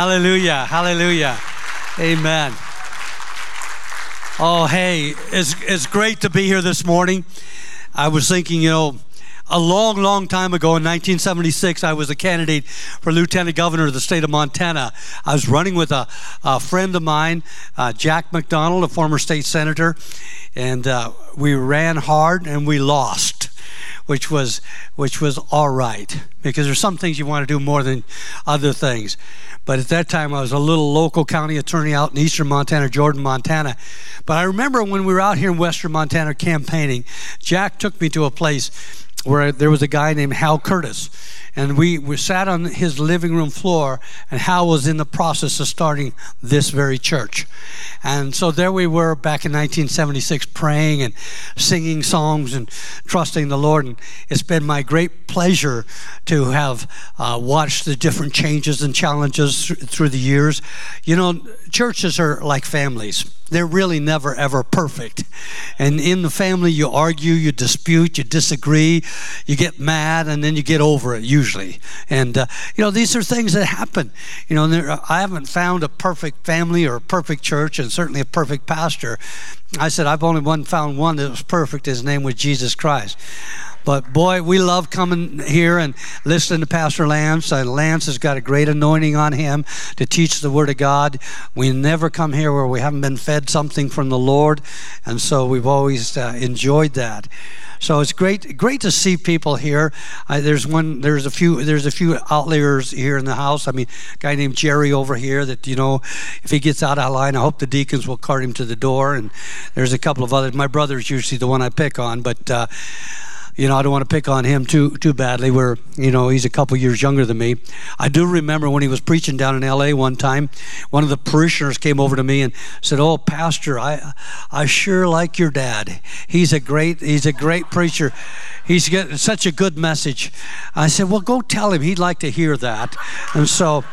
Hallelujah. Hallelujah. Amen. Oh, hey, it's, it's great to be here this morning. I was thinking, you know, a long, long time ago in 1976, I was a candidate for lieutenant governor of the state of Montana. I was running with a, a friend of mine, uh, Jack McDonald, a former state senator, and uh, we ran hard and we lost which was which was all right because there's some things you want to do more than other things. But at that time, I was a little local county attorney out in eastern Montana, Jordan, Montana. But I remember when we were out here in western Montana campaigning, Jack took me to a place where there was a guy named Hal Curtis. And we, we sat on his living room floor, and Hal was in the process of starting this very church. And so there we were back in 1976 praying and singing songs and trusting the Lord. And it's been my great pleasure to have uh, watched the different changes and challenges th- through the years. You know, churches are like families they're really never ever perfect. And in the family, you argue, you dispute, you disagree, you get mad, and then you get over it usually. And, uh, you know, these are things that happen. You know, there, I haven't found a perfect family or a perfect church, and certainly a perfect pastor. I said, I've only one found one that was perfect. His name was Jesus Christ. But boy, we love coming here and listening to Pastor Lance. Uh, Lance has got a great anointing on him to teach the Word of God. We never come here where we haven't been fed something from the Lord, and so we've always uh, enjoyed that. So it's great, great to see people here. Uh, there's one, there's a few, there's a few outliers here in the house. I mean, a guy named Jerry over here that you know, if he gets out of line, I hope the deacons will cart him to the door. And there's a couple of others. My brother's usually the one I pick on, but. Uh, you know, I don't want to pick on him too too badly. Where you know he's a couple years younger than me. I do remember when he was preaching down in L.A. one time, one of the parishioners came over to me and said, "Oh, Pastor, I I sure like your dad. He's a great he's a great preacher. He's got such a good message." I said, "Well, go tell him. He'd like to hear that." And so.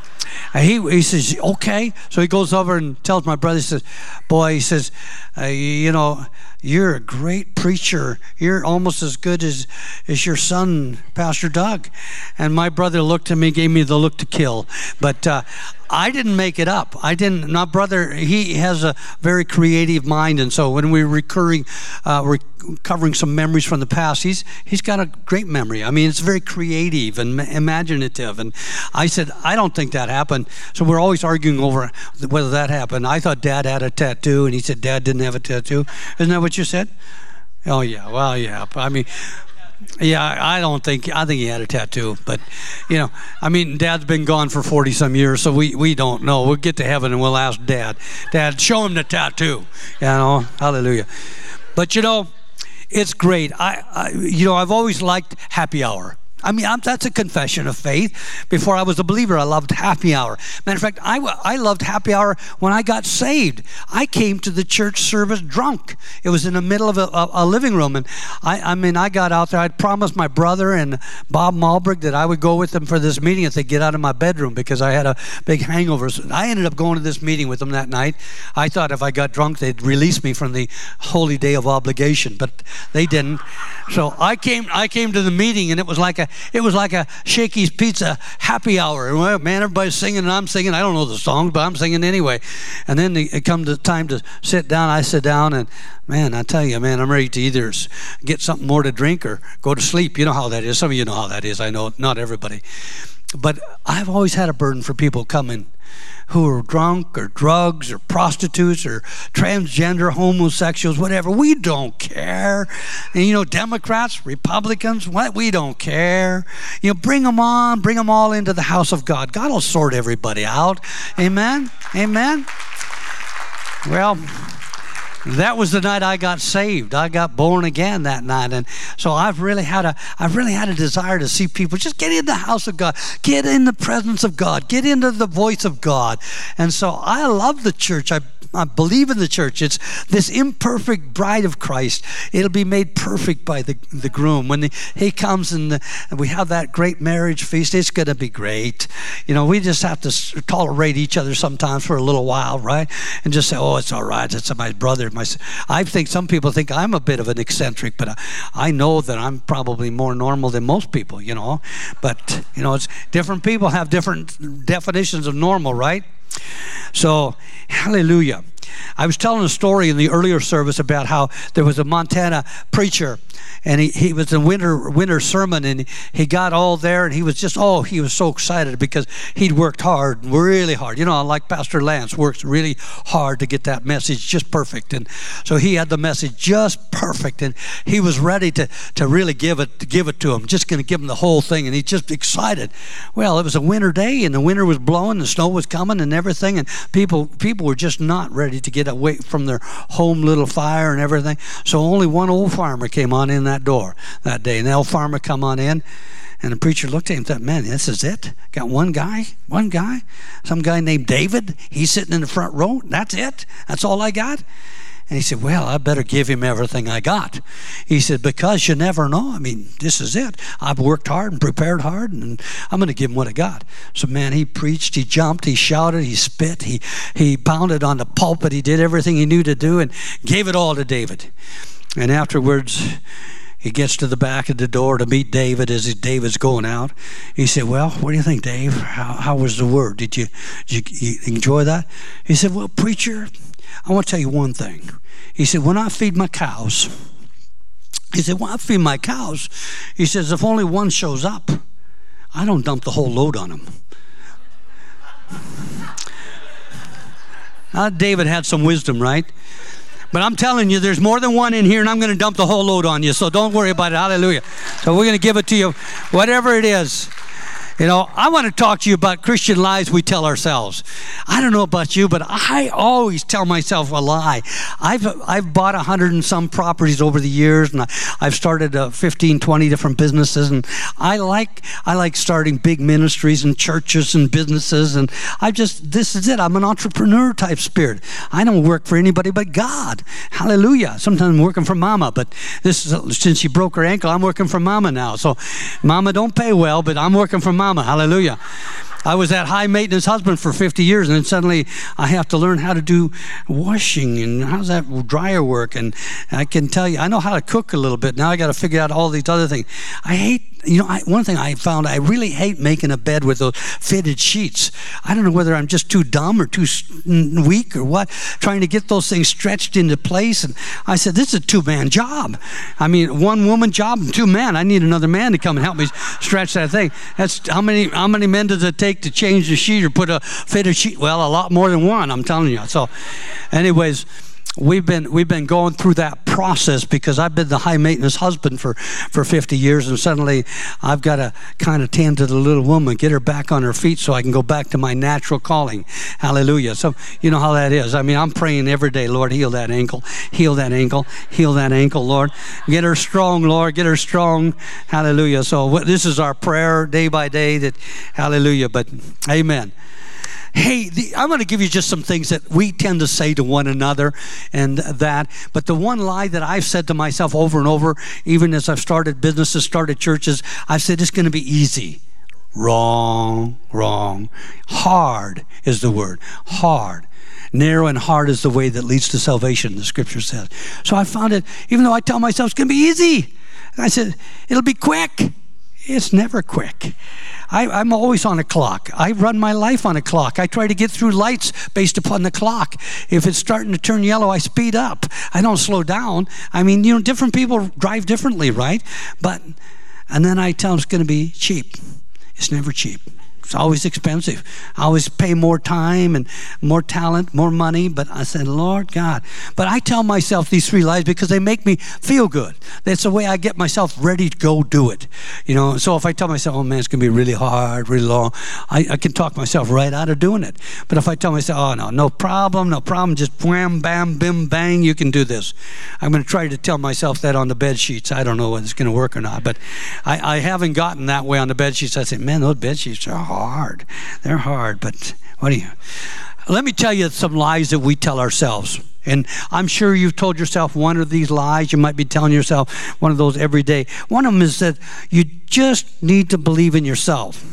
He, he says, okay. So he goes over and tells my brother, he says, boy, he says, uh, you know, you're a great preacher. You're almost as good as, as your son, Pastor Doug. And my brother looked at me, gave me the look to kill. But uh, I didn't make it up. I didn't. My brother, he has a very creative mind, and so when we're recurring, uh, recovering some memories from the past, he's he's got a great memory. I mean, it's very creative and imaginative. And I said, I don't think that happened. So we're always arguing over whether that happened. I thought Dad had a tattoo, and he said Dad didn't have a tattoo. Isn't that what you said? Oh yeah. Well, yeah. I mean, yeah, I don't think I think he had a tattoo, but you know, I mean, Dad's been gone for forty some years, so we we don't know. We'll get to heaven and we'll ask Dad. Dad, show him the tattoo. You know, Hallelujah. But you know, it's great. I, I you know, I've always liked happy hour. I mean, I'm, that's a confession of faith. Before I was a believer, I loved happy hour. Matter of fact, I, I loved happy hour when I got saved. I came to the church service drunk. It was in the middle of a, a, a living room. And I, I mean, I got out there. I'd promised my brother and Bob Malbrick that I would go with them for this meeting if they get out of my bedroom because I had a big hangover. So I ended up going to this meeting with them that night. I thought if I got drunk, they'd release me from the holy day of obligation, but they didn't. So I came, I came to the meeting, and it was like a it was like a Shakey's Pizza happy hour. Well, man, everybody's singing and I'm singing. I don't know the songs, but I'm singing anyway. And then it come to time to sit down. I sit down and man, I tell you, man, I'm ready to either get something more to drink or go to sleep. You know how that is. Some of you know how that is. I know not everybody. But I've always had a burden for people coming who are drunk or drugs or prostitutes or transgender homosexuals, whatever. We don't care. And you know, Democrats, Republicans, what? We don't care. You know, bring them on, bring them all into the house of God. God will sort everybody out. Amen. Amen. Well, that was the night I got saved. I got born again that night, and so I've really had a I've really had a desire to see people just get in the house of God, get in the presence of God, get into the voice of God, and so I love the church. I I believe in the church. It's this imperfect bride of Christ. It'll be made perfect by the, the groom. When the, he comes and, the, and we have that great marriage feast, it's going to be great. You know, we just have to tolerate each other sometimes for a little while, right? And just say, oh, it's all right. It's my brother I think some people think I'm a bit of an eccentric, but uh, I know that I'm probably more normal than most people, you know. But, you know, it's different people have different definitions of normal, right? So, hallelujah. I was telling a story in the earlier service about how there was a Montana preacher and he, he was in winter winter sermon and he got all there and he was just oh he was so excited because he'd worked hard really hard. You know like pastor lance works really hard to get that message just perfect and so he had the message just perfect and he was ready to to really give it to give it to him just going to give him the whole thing and he's just excited. Well it was a winter day and the winter was blowing the snow was coming and everything and people people were just not ready to get away from their home little fire and everything so only one old farmer came on in that door that day. And the old farmer come on in, and the preacher looked at him and thought, man, this is it? Got one guy? One guy? Some guy named David? He's sitting in the front row? That's it? That's all I got? And he said, Well, I better give him everything I got. He said, Because you never know. I mean, this is it. I've worked hard and prepared hard, and I'm going to give him what I got. So, man, he preached, he jumped, he shouted, he spit, he, he pounded on the pulpit, he did everything he knew to do, and gave it all to David. And afterwards, he gets to the back of the door to meet David as David's going out. He said, Well, what do you think, Dave? How, how was the word? Did you, did you, you enjoy that? He said, Well, preacher, I want to tell you one thing. He said, When I feed my cows, he said, When I feed my cows, he says, If only one shows up, I don't dump the whole load on them. Now, David had some wisdom, right? But I'm telling you, there's more than one in here, and I'm going to dump the whole load on you. So don't worry about it. Hallelujah. So we're going to give it to you, whatever it is. You know, I want to talk to you about Christian lies we tell ourselves. I don't know about you, but I always tell myself a lie. I've, I've bought a hundred and some properties over the years, and I've started uh, 15, 20 different businesses, and I like, I like starting big ministries and churches and businesses, and I just, this is it. I'm an entrepreneur type spirit. I don't work for anybody but God. Hallelujah. Sometimes I'm working for mama, but this is, since she broke her ankle, I'm working for mama now. So mama don't pay well, but I'm working for mama mama. Hallelujah. I was that high maintenance husband for 50 years, and then suddenly I have to learn how to do washing and how's that dryer work. And I can tell you, I know how to cook a little bit. Now I got to figure out all these other things. I hate you know, I, one thing I found, I really hate making a bed with those fitted sheets. I don't know whether I'm just too dumb or too weak or what, trying to get those things stretched into place. And I said, this is a two man job. I mean, one woman job and two men. I need another man to come and help me stretch that thing. That's how many, how many men does it take to change the sheet or put a fitted sheet? Well, a lot more than one, I'm telling you. So, anyways, we've been we've been going through that process because I've been the high maintenance husband for for 50 years and suddenly I've got to kind of tend to the little woman get her back on her feet so I can go back to my natural calling. Hallelujah. So you know how that is. I mean I'm praying every day Lord heal that ankle heal that ankle heal that ankle Lord. Get her strong Lord get her strong. Hallelujah. So this is our prayer day by day that hallelujah. But amen hey, the, I'm going to give you just some things that we tend to say to one another and that. But the one lie that I've said to myself over and over, even as I've started businesses, started churches, I've said it's going to be easy. Wrong, wrong. Hard is the word. Hard. Narrow and hard is the way that leads to salvation, the scripture says. So I found it, even though I tell myself it's going to be easy, I said, it'll be quick. It's never quick. I, am always on a clock. I run my life on a clock. I try to get through lights based upon the clock. If it's starting to turn yellow, I speed up. I don't slow down. I mean, you know, different people drive differently, right? But, and then I tell them it's going to be cheap. It's never cheap. It's always expensive. I always pay more time and more talent, more money. But I said, Lord God. But I tell myself these three lies because they make me feel good. That's the way I get myself ready to go do it. You know, so if I tell myself, oh man, it's going to be really hard, really long, I, I can talk myself right out of doing it. But if I tell myself, oh no, no problem, no problem, just wham, bam, bim, bang, you can do this. I'm going to try to tell myself that on the bed sheets. I don't know whether it's going to work or not. But I, I haven't gotten that way on the bed sheets. I say, man, those bed sheets are hard hard. They're hard, but what do you? Let me tell you some lies that we tell ourselves. And I'm sure you've told yourself one of these lies. You might be telling yourself one of those every day. One of them is that you just need to believe in yourself.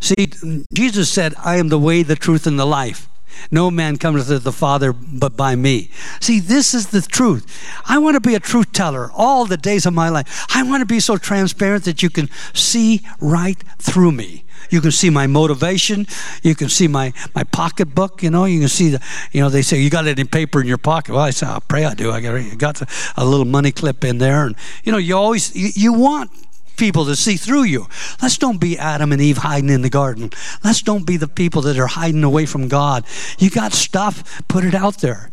See, Jesus said, I am the way, the truth, and the life. No man comes to the Father but by me. See, this is the truth. I want to be a truth teller all the days of my life. I want to be so transparent that you can see right through me. You can see my motivation. You can see my, my pocketbook. You know, you can see the, you know, they say, you got any paper in your pocket? Well, I say, I pray I do. I got, got a little money clip in there. And, you know, you always, you, you want people to see through you. Let's don't be Adam and Eve hiding in the garden. Let's don't be the people that are hiding away from God. You got stuff, put it out there.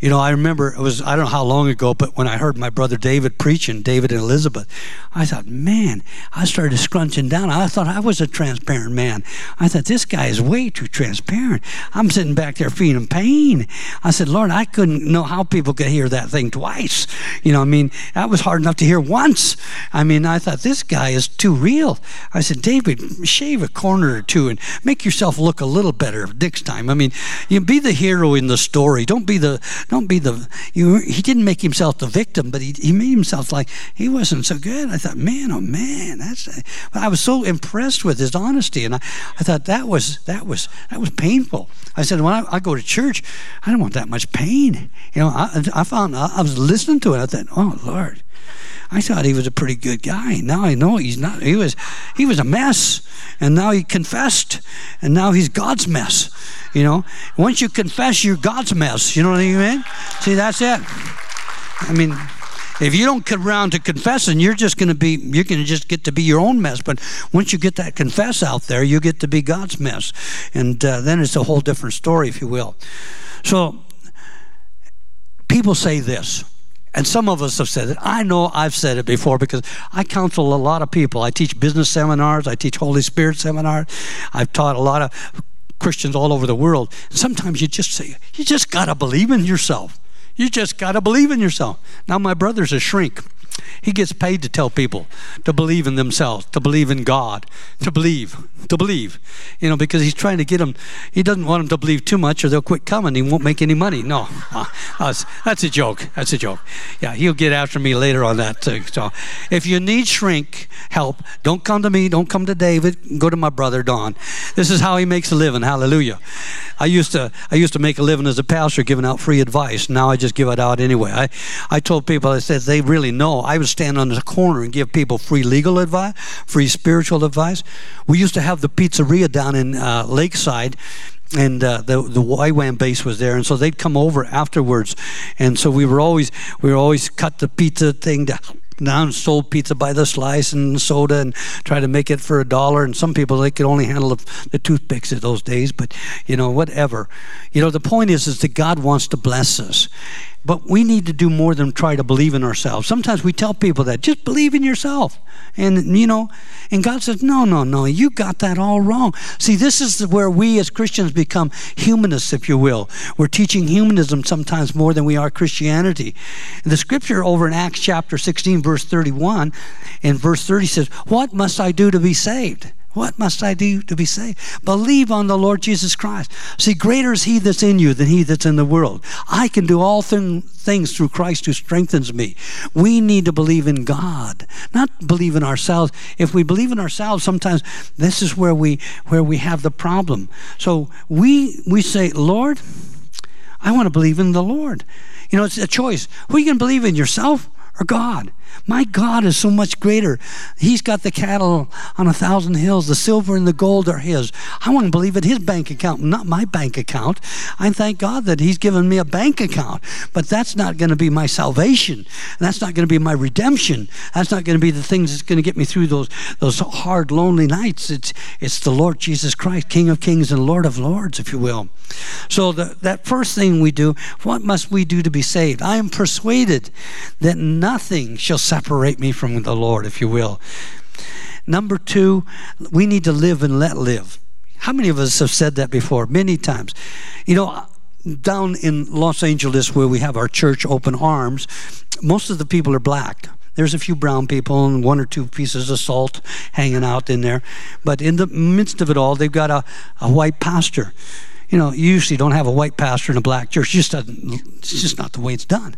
You know, I remember it was, I don't know how long ago, but when I heard my brother David preaching, David and Elizabeth, I thought, man, I started scrunching down. I thought I was a transparent man. I thought, this guy is way too transparent. I'm sitting back there feeling pain. I said, Lord, I couldn't know how people could hear that thing twice. You know, I mean, that was hard enough to hear once. I mean, I thought, this guy is too real. I said, David, shave a corner or two and make yourself look a little better next time. I mean, you be the hero in the story. Don't be the don't be the you he didn't make himself the victim but he, he made himself like he wasn't so good. I thought man oh man that's i was so impressed with his honesty and i, I thought that was that was that was painful. I said when I, I go to church i don't want that much pain. You know i, I found I was listening to it. I thought oh lord I thought he was a pretty good guy. Now I know he's not. He was, he was a mess, and now he confessed, and now he's God's mess. You know, once you confess, you're God's mess. You know what I mean? See, that's it. I mean, if you don't come around to confessing, you're just going to be, you're going to just get to be your own mess. But once you get that confess out there, you get to be God's mess. And uh, then it's a whole different story, if you will. So, people say this and some of us have said it. I know I've said it before because I counsel a lot of people. I teach business seminars, I teach Holy Spirit seminars. I've taught a lot of Christians all over the world. Sometimes you just say, you just got to believe in yourself. You just got to believe in yourself. Now, my brother's a shrink. He gets paid to tell people to believe in themselves, to believe in God, to believe, to believe. You know, because he's trying to get them, he doesn't want them to believe too much or they'll quit coming. He won't make any money. No, uh, that's, a joke. That's a joke. Yeah, he'll get after me later on that too. So if you need shrink help, don't come to me, don't come to David, go to my brother Don. This is how he makes a living. Hallelujah. I used to I used to make a living as a pastor giving out free advice. Now I just give it out anyway. I, I told people I said they really know. I would stand on the corner and give people free legal advice, free spiritual advice. We used to have the pizzeria down in uh, Lakeside and uh, the the YWAM base was there, and so they'd come over afterwards, and so we were always we were always cut the pizza thing down sold pizza by the slice and soda and try to make it for a dollar. And some people they could only handle the, the toothpicks of those days but you know whatever. You know the point is is that god wants to bless us but we need to do more than try to believe in ourselves. Sometimes we tell people that just believe in yourself. And, you know, and God says, no, no, no, you got that all wrong. See, this is where we as Christians become humanists, if you will. We're teaching humanism sometimes more than we are Christianity. The scripture over in Acts chapter 16, verse 31, and verse 30 says, What must I do to be saved? What must I do to be saved? Believe on the Lord Jesus Christ. See, greater is He that's in you than He that's in the world. I can do all things through Christ who strengthens me. We need to believe in God, not believe in ourselves. If we believe in ourselves, sometimes this is where we where we have the problem. So we we say, Lord, I want to believe in the Lord. You know, it's a choice. Who are you going to believe in, yourself or God? My God is so much greater. He's got the cattle on a thousand hills. The silver and the gold are His. I want to believe in His bank account, not my bank account. I thank God that He's given me a bank account, but that's not going to be my salvation. That's not going to be my redemption. That's not going to be the things that's going to get me through those those hard, lonely nights. It's it's the Lord Jesus Christ, King of Kings and Lord of Lords, if you will. So the, that first thing we do, what must we do to be saved? I am persuaded that nothing shall separate me from the Lord, if you will. Number two, we need to live and let live. How many of us have said that before? Many times. You know, down in Los Angeles, where we have our church open arms, most of the people are black. There's a few brown people and one or two pieces of salt hanging out in there. But in the midst of it all, they've got a, a white pastor. You know, you usually don't have a white pastor in a black church. It just doesn't, it's just not the way it's done.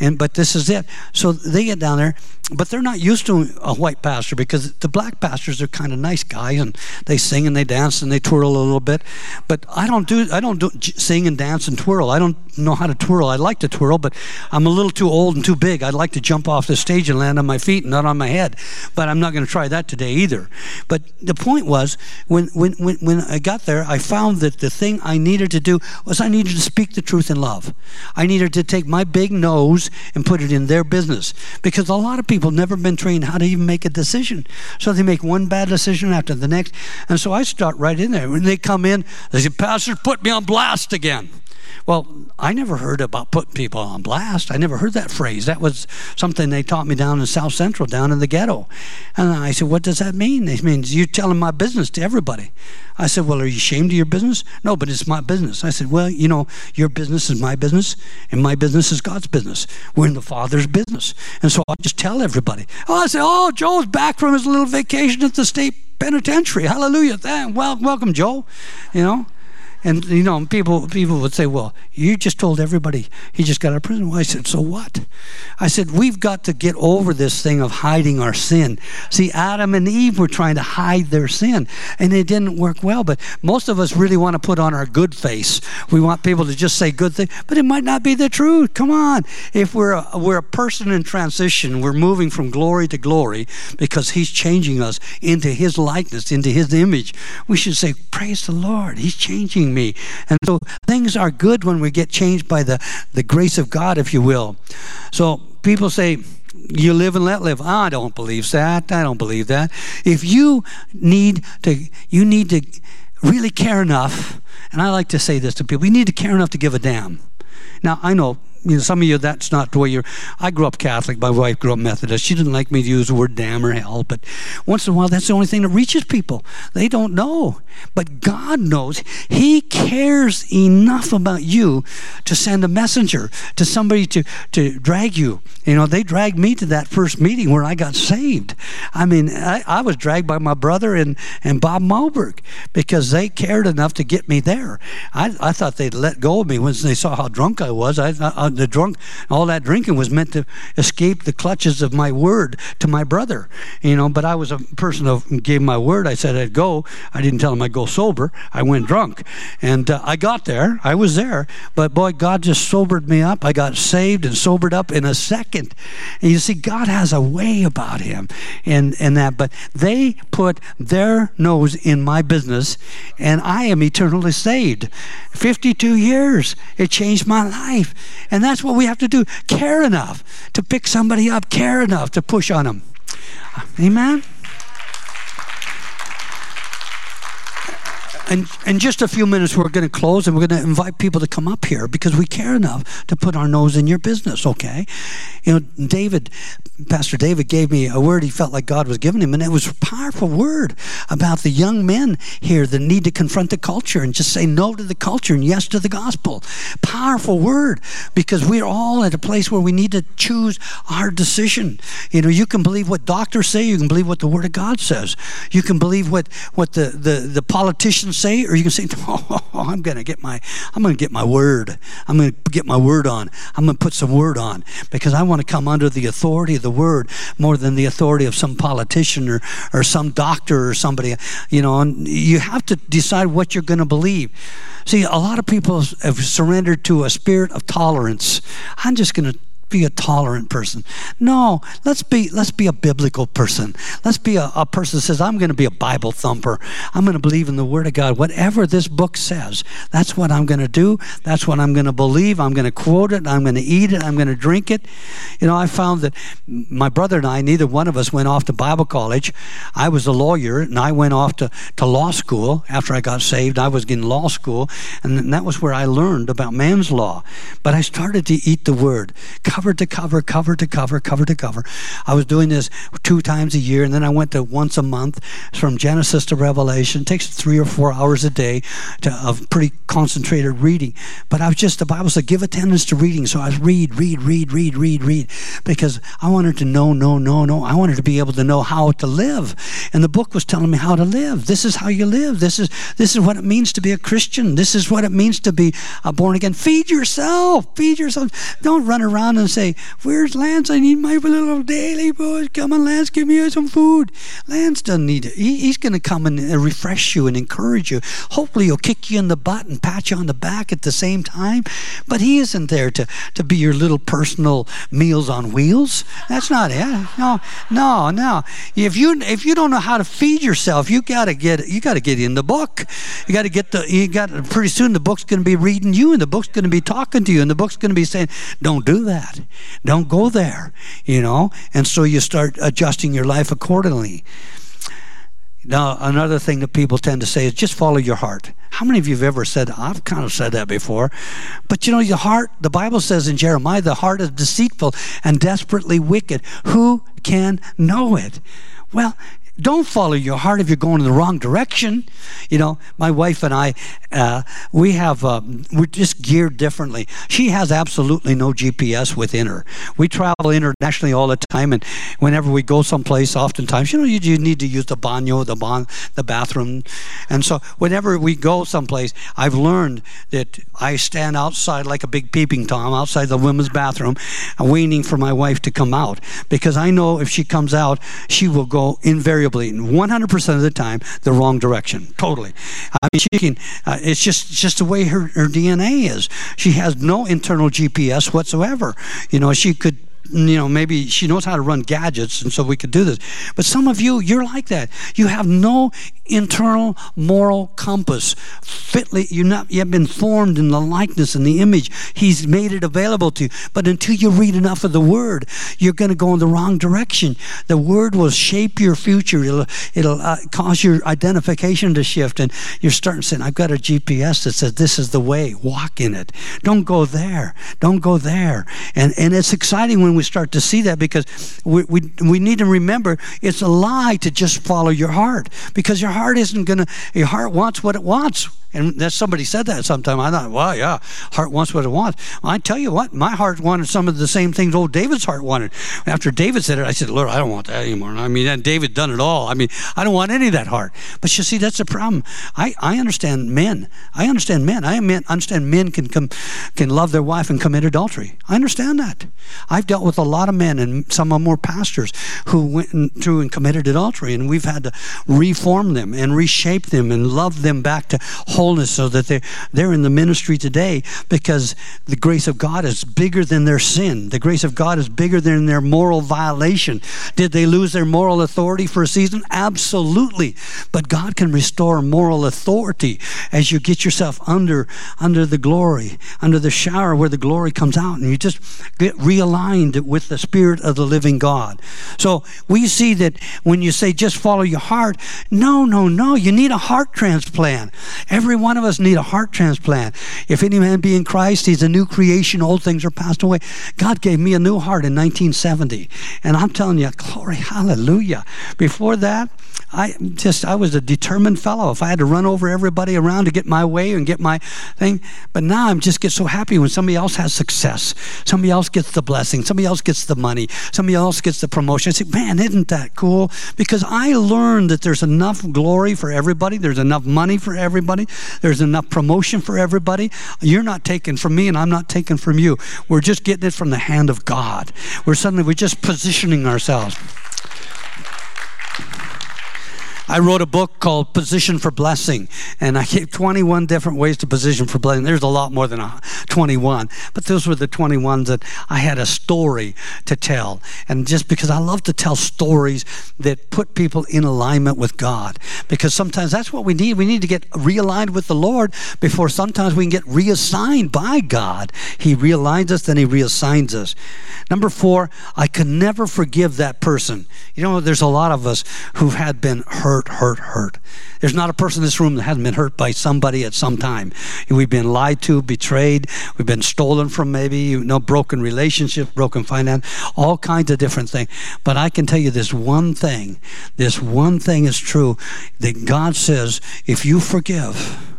And but this is it. So they get down there, but they're not used to a white pastor because the black pastors are kind of nice guys and they sing and they dance and they twirl a little bit. But I don't do I don't do sing and dance and twirl. I don't know how to twirl. I like to twirl, but I'm a little too old and too big. I'd like to jump off the stage and land on my feet and not on my head. But I'm not going to try that today either. But the point was when when when when I got there, I found that the thing I needed to do was I needed to speak the truth in love. I needed to take my big nose and put it in their business because a lot of people never been trained how to even make a decision. So they make one bad decision after the next. And so I start right in there. When they come in, they say, Pastor, put me on blast again. Well, I never heard about putting people on blast. I never heard that phrase. That was something they taught me down in South Central, down in the ghetto. And I said, What does that mean? It means you're telling my business to everybody. I said, Well, are you ashamed of your business? No, but it's my business. I said, Well, you know, your business is my business, and my business is God's business. We're in the Father's business. And so I just tell everybody. Oh, I say, Oh, Joe's back from his little vacation at the state penitentiary. Hallelujah. Well, welcome, Joe. You know, and you know, people people would say, "Well, you just told everybody he just got out of prison." Well, I said, "So what?" I said, "We've got to get over this thing of hiding our sin." See, Adam and Eve were trying to hide their sin, and it didn't work well. But most of us really want to put on our good face. We want people to just say good things, but it might not be the truth. Come on, if we're a, we're a person in transition, we're moving from glory to glory because He's changing us into His likeness, into His image. We should say, "Praise the Lord! He's changing." Me. And so things are good when we get changed by the, the grace of God, if you will. So people say, you live and let live. I don't believe that. I don't believe that. If you need to, you need to really care enough, and I like to say this to people, you need to care enough to give a damn. Now, I know you know, some of you, that's not the way you're. I grew up Catholic. My wife grew up Methodist. She didn't like me to use the word damn or hell, but once in a while, that's the only thing that reaches people. They don't know. But God knows. He cares enough about you to send a messenger to somebody to, to drag you. You know, they dragged me to that first meeting where I got saved. I mean, I, I was dragged by my brother and, and Bob Malberg because they cared enough to get me there. I, I thought they'd let go of me once they saw how drunk I was. I, I the drunk, all that drinking was meant to escape the clutches of my word to my brother, you know. But I was a person who gave my word. I said I'd go. I didn't tell him I'd go sober. I went drunk, and uh, I got there. I was there, but boy, God just sobered me up. I got saved and sobered up in a second. And you see, God has a way about Him, and and that. But they put their nose in my business, and I am eternally saved. Fifty-two years. It changed my life, and that's what we have to do. Care enough to pick somebody up, care enough to push on them. Amen? In, in just a few minutes, we're going to close and we're going to invite people to come up here because we care enough to put our nose in your business, okay? You know, David, Pastor David gave me a word he felt like God was giving him, and it was a powerful word about the young men here that need to confront the culture and just say no to the culture and yes to the gospel. Powerful word because we're all at a place where we need to choose our decision. You know, you can believe what doctors say, you can believe what the Word of God says, you can believe what, what the, the, the politicians say, or you can say, "Oh, I'm going to get my, I'm going to get my word. I'm going to get my word on. I'm going to put some word on because I want to come under the authority of the word more than the authority of some politician or, or some doctor or somebody. You know, and you have to decide what you're going to believe. See, a lot of people have surrendered to a spirit of tolerance. I'm just going to be a tolerant person. No, let's be let's be a biblical person. Let's be a, a person that says, I'm going to be a Bible thumper. I'm going to believe in the Word of God. Whatever this book says, that's what I'm going to do. That's what I'm going to believe. I'm going to quote it. I'm going to eat it. I'm going to drink it. You know, I found that my brother and I, neither one of us went off to Bible college. I was a lawyer and I went off to, to law school after I got saved. I was in law school, and that was where I learned about man's law. But I started to eat the Word cover to cover, cover to cover, cover to cover. I was doing this two times a year, and then I went to once a month from Genesis to Revelation. It takes three or four hours a day to, of pretty concentrated reading. But I was just, the Bible said, give attendance to reading. So I was read, read, read, read, read, read, because I wanted to know, know, know, know. I wanted to be able to know how to live. And the book was telling me how to live. This is how you live. This is, this is what it means to be a Christian. This is what it means to be a born again. Feed yourself. Feed yourself. Don't run around and say, Where's Lance? I need my little daily boys. Come on, Lance, give me some food. Lance doesn't need it. He, he's going to come and uh, refresh you and encourage you. Hopefully, he'll kick you in the butt and pat you on the back at the same time. But he isn't there to, to be your little personal meals on wheels. That's not it. No, no, no. If you if you don't know how to feed yourself, you gotta get you gotta get in the book. You gotta get the you got pretty soon the book's gonna be reading you and the book's gonna be talking to you and the book's gonna be saying, Don't do that. Don't go there. You know? And so you start adjusting your life accordingly. Now, another thing that people tend to say is just follow your heart. How many of you have ever said, I've kind of said that before, but you know, your heart, the Bible says in Jeremiah, the heart is deceitful and desperately wicked. Who can know it? Well, don't follow your heart if you're going in the wrong direction. You know, my wife and I, uh, we have, uh, we're just geared differently. She has absolutely no GPS within her. We travel internationally all the time, and whenever we go someplace, oftentimes, you know, you, you need to use the baño, the, bon, the bathroom. And so whenever we go someplace, I've learned that I stand outside like a big peeping Tom outside the women's bathroom, waiting for my wife to come out because I know if she comes out, she will go invariably invariably, 100% of the time, the wrong direction. Totally. I mean, she can, uh, it's just, just the way her, her DNA is. She has no internal GPS whatsoever. You know, she could you know, maybe she knows how to run gadgets, and so we could do this. But some of you, you're like that. You have no internal moral compass. Fitly, you're not have been formed in the likeness and the image. He's made it available to you. But until you read enough of the Word, you're going to go in the wrong direction. The Word will shape your future. It'll it'll uh, cause your identification to shift, and you're starting saying, "I've got a GPS that says this is the way. Walk in it. Don't go there. Don't go there." And and it's exciting when we start to see that because we we, we need to remember it's a lie to just follow your heart because your heart isn't going to, your heart wants what it wants. And that somebody said that sometime. I thought, well, yeah, heart wants what it wants. Well, I tell you what, my heart wanted some of the same things old David's heart wanted. After David said it, I said, Lord, I don't want that anymore. I mean, and David done it all. I mean, I don't want any of that heart. But you see, that's the problem. I, I understand men. I understand men. I understand men can come, can love their wife and commit adultery. I understand that. I've dealt with a lot of men, and some of them were pastors who went through and committed adultery, and we've had to reform them and reshape them and love them back to whole so that they're, they're in the ministry today because the grace of God is bigger than their sin. The grace of God is bigger than their moral violation. Did they lose their moral authority for a season? Absolutely. But God can restore moral authority as you get yourself under, under the glory, under the shower where the glory comes out, and you just get realigned with the Spirit of the living God. So we see that when you say just follow your heart, no, no, no. You need a heart transplant. Every Every one of us need a heart transplant. If any man be in Christ, he's a new creation. Old things are passed away. God gave me a new heart in 1970. And I'm telling you, glory, hallelujah. Before that, I just I was a determined fellow. If I had to run over everybody around to get my way and get my thing, but now I'm just get so happy when somebody else has success. Somebody else gets the blessing. Somebody else gets the money. Somebody else gets the promotion. I say, man, isn't that cool? Because I learned that there's enough glory for everybody. There's enough money for everybody. There's enough promotion for everybody. You're not taken from me, and I'm not taken from you. We're just getting it from the hand of God. We're suddenly we're just positioning ourselves. I wrote a book called Position for Blessing, and I gave 21 different ways to position for blessing. There's a lot more than 21, but those were the 21 that I had a story to tell. And just because I love to tell stories that put people in alignment with God, because sometimes that's what we need. We need to get realigned with the Lord before sometimes we can get reassigned by God. He realigns us, then He reassigns us. Number four, I can never forgive that person. You know, there's a lot of us who've had been hurt hurt, hurt, hurt. There's not a person in this room that hasn't been hurt by somebody at some time. We've been lied to, betrayed, we've been stolen from maybe, you know, broken relationships, broken finance, all kinds of different things. But I can tell you this one thing, this one thing is true that God says, if you forgive,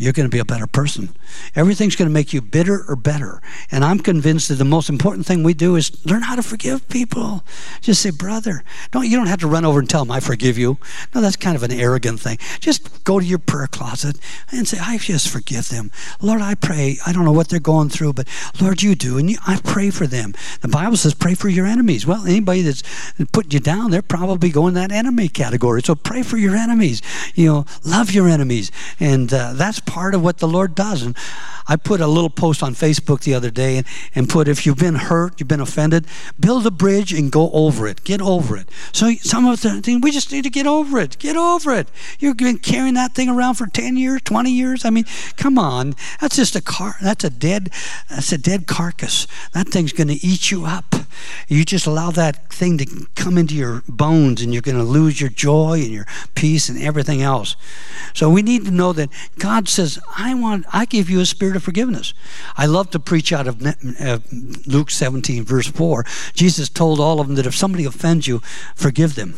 you're going to be a better person. Everything's going to make you bitter or better. And I'm convinced that the most important thing we do is learn how to forgive people. Just say, brother, don't you don't have to run over and tell them I forgive you. No, that's kind of an arrogant thing. Just go to your prayer closet and say, I just forgive them. Lord, I pray. I don't know what they're going through, but Lord, you do, and you, I pray for them. The Bible says, pray for your enemies. Well, anybody that's putting you down, they're probably going that enemy category. So pray for your enemies. You know, love your enemies, and uh, that's part of what the Lord does. And I put a little post on Facebook the other day and, and put if you've been hurt, you've been offended, build a bridge and go over it. Get over it. So some of the things we just need to get over it. Get over it. You've been carrying that thing around for 10 years, 20 years. I mean, come on. That's just a car. That's a dead. That's a dead carcass. That thing's going to eat you up. You just allow that thing to come into your bones, and you're going to lose your joy and your peace and everything else. So we need to know that God says, "I want. I give you a spirit of forgiveness." I love to preach out of uh, Luke 17, verse 4. Jesus told all of them that if somebody offends you, forgive them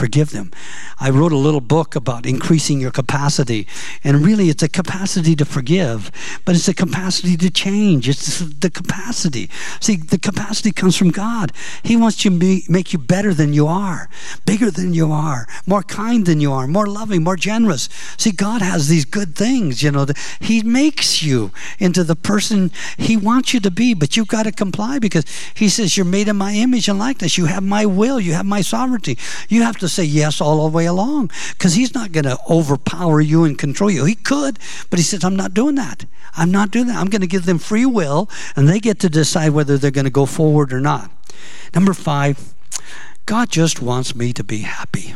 forgive them. I wrote a little book about increasing your capacity, and really it's a capacity to forgive, but it's a capacity to change. It's the capacity. See, the capacity comes from God. He wants to be, make you better than you are, bigger than you are, more kind than you are, more loving, more generous. See, God has these good things, you know, That He makes you into the person He wants you to be, but you've got to comply because He says, You're made in my image and likeness. You have my will, you have my sovereignty. You have to say yes all the way along because he's not going to overpower you and control you. He could, but he says, I'm not doing that. I'm not doing that. I'm going to give them free will and they get to decide whether they're going to go forward or not. Number five, God just wants me to be happy.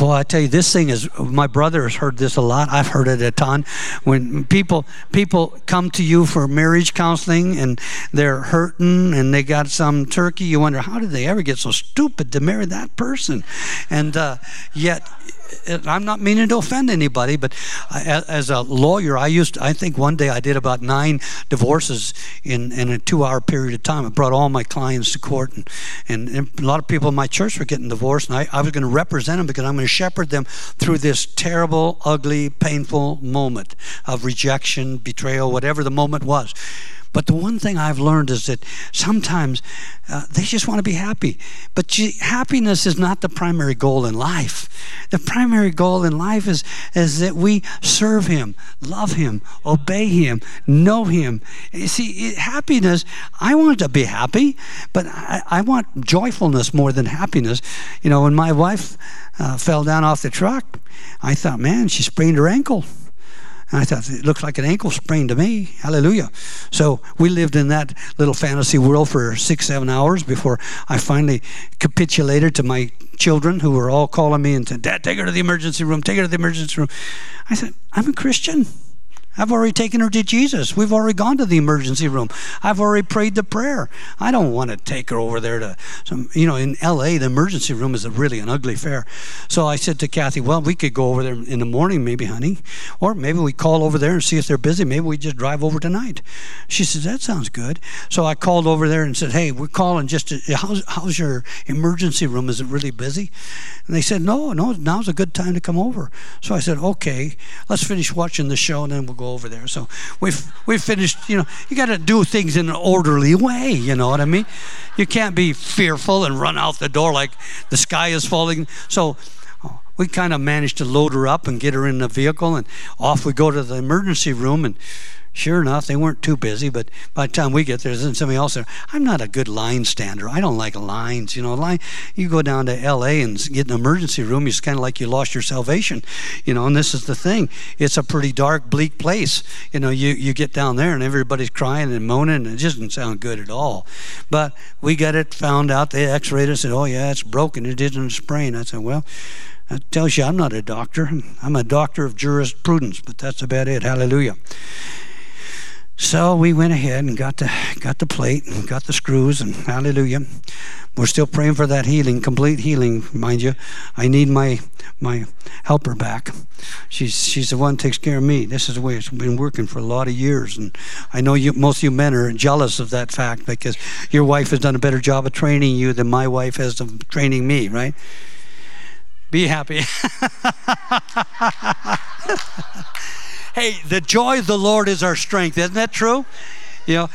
Boy, I tell you, this thing is. My brother has heard this a lot. I've heard it a ton. When people people come to you for marriage counseling and they're hurting and they got some turkey, you wonder how did they ever get so stupid to marry that person, and uh, yet I'm not meaning to offend anybody, but as a lawyer, I used to, I think one day I did about nine divorces in, in a two hour period of time. I brought all my clients to court, and, and, and a lot of people in my church were getting divorced, and I, I was going to represent them because I'm going to shepherd them through this terrible, ugly, painful moment of rejection, betrayal, whatever the moment was. But the one thing I've learned is that sometimes uh, they just want to be happy. But happiness is not the primary goal in life. The primary goal in life is, is that we serve Him, love Him, obey Him, know Him. You see, it, happiness, I want to be happy, but I, I, want joyfulness more than happiness. You know, when my wife uh, fell down off the truck, I thought, man, she sprained her ankle. I thought, it looks like an ankle sprain to me. Hallelujah. So we lived in that little fantasy world for six, seven hours before I finally capitulated to my children who were all calling me and said, Dad, take her to the emergency room, take her to the emergency room. I said, I'm a Christian. I've already taken her to Jesus. We've already gone to the emergency room. I've already prayed the prayer. I don't want to take her over there to some, you know, in LA, the emergency room is really an ugly affair. So I said to Kathy, well, we could go over there in the morning, maybe, honey. Or maybe we call over there and see if they're busy. Maybe we just drive over tonight. She says, that sounds good. So I called over there and said, hey, we're calling just to, how's, how's your emergency room? Is it really busy? And they said, no, no, now's a good time to come over. So I said, okay, let's finish watching the show and then we'll go over there. So we've we've finished. You know, you got to do things in an orderly way. You know what I mean? You can't be fearful and run out the door like the sky is falling. So uh, we kind of managed to load her up and get her in the vehicle, and off we go to the emergency room and Sure enough, they weren't too busy, but by the time we get there, there's somebody else there. I'm not a good line stander. I don't like lines. You know, line. You go down to L.A. and get an emergency room. It's kind of like you lost your salvation. You know, and this is the thing. It's a pretty dark, bleak place. You know, you you get down there and everybody's crying and moaning, and it just doesn't sound good at all. But we got it found out. They X-rayed it. Said, "Oh yeah, it's broken. It isn't sprain." I said, "Well." That tells you I'm not a doctor. I'm a doctor of jurisprudence, but that's about it. Hallelujah. So we went ahead and got the got the plate and got the screws and hallelujah. We're still praying for that healing, complete healing, mind you. I need my my helper back. She's she's the one that takes care of me. This is the way it's been working for a lot of years, and I know you most of you men are jealous of that fact because your wife has done a better job of training you than my wife has of training me, right? Be happy. Hey, the joy of the Lord is our strength. Isn't that true? You know,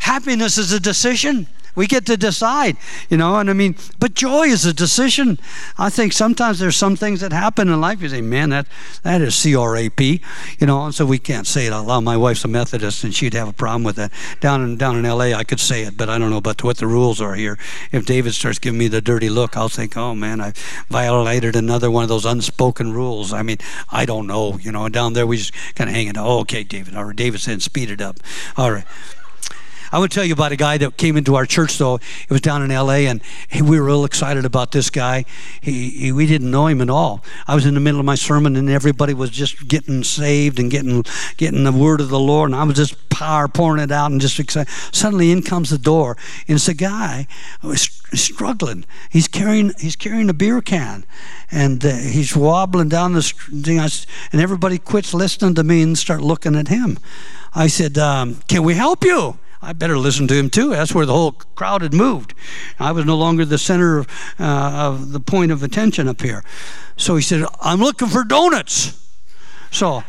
happiness is a decision. We get to decide, you know, and I mean, but joy is a decision. I think sometimes there's some things that happen in life. You say, man, that, that is C R A P, you know, and so we can't say it out loud. My wife's a Methodist and she'd have a problem with that. Down in, down in LA, I could say it, but I don't know about what the rules are here. If David starts giving me the dirty look, I'll think, oh man, I violated another one of those unspoken rules. I mean, I don't know, you know, and down there we just kind of hang it. Oh, okay, David. All right, David said, speed it up. All right. I would tell you about a guy that came into our church, though. It was down in L.A., and we were real excited about this guy. He, he, we didn't know him at all. I was in the middle of my sermon, and everybody was just getting saved and getting getting the word of the Lord, and I was just power pouring it out and just excited. Suddenly, in comes the door, and it's a guy struggling. He's carrying he's carrying a beer can, and uh, he's wobbling down the thing, and everybody quits listening to me and start looking at him. I said, um, "Can we help you?" I better listen to him too. That's where the whole crowd had moved. I was no longer the center of, uh, of the point of attention up here. So he said, I'm looking for donuts. So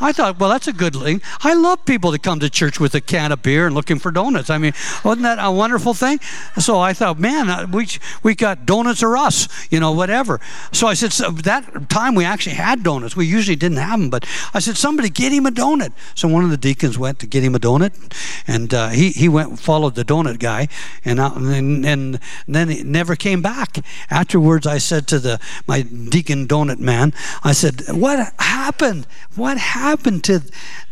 I thought, well, that's a good thing. I love people that come to church with a can of beer and looking for donuts. I mean, wasn't that a wonderful thing? So I thought, man, uh, we we got donuts or us, you know, whatever. So I said, so that time we actually had donuts. We usually didn't have them, but I said, somebody get him a donut. So one of the deacons went to get him a donut, and uh, he he went followed the donut guy, and, uh, and and then he never came back. Afterwards, I said to the my deacon donut man, I said, what happened? What happened? Happened to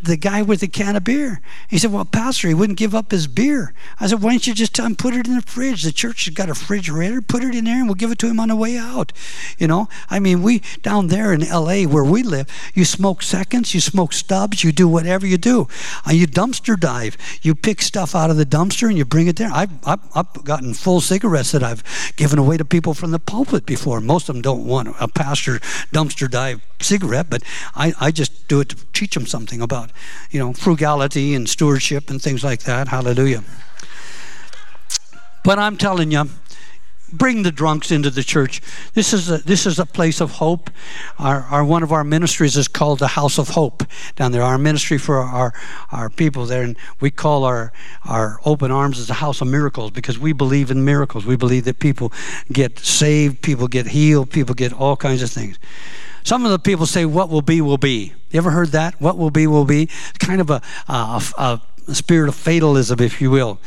the guy with the can of beer? He said, Well, Pastor, he wouldn't give up his beer. I said, Why don't you just tell him put it in the fridge? The church has got a refrigerator. Put it in there and we'll give it to him on the way out. You know, I mean, we down there in LA where we live, you smoke seconds, you smoke stubs, you do whatever you do. Uh, you dumpster dive. You pick stuff out of the dumpster and you bring it there. I've, I've, I've gotten full cigarettes that I've given away to people from the pulpit before. Most of them don't want a pastor dumpster dive cigarette, but I, I just do it to teach them something about, you know, frugality and stewardship and things like that. Hallelujah. But I'm telling you, bring the drunks into the church. This is a, this is a place of hope. Our, our one of our ministries is called the House of Hope down there. Our ministry for our our people there, and we call our our open arms as the House of Miracles because we believe in miracles. We believe that people get saved, people get healed, people get all kinds of things. Some of the people say, What will be, will be. You ever heard that? What will be, will be. Kind of a, a, a spirit of fatalism, if you will.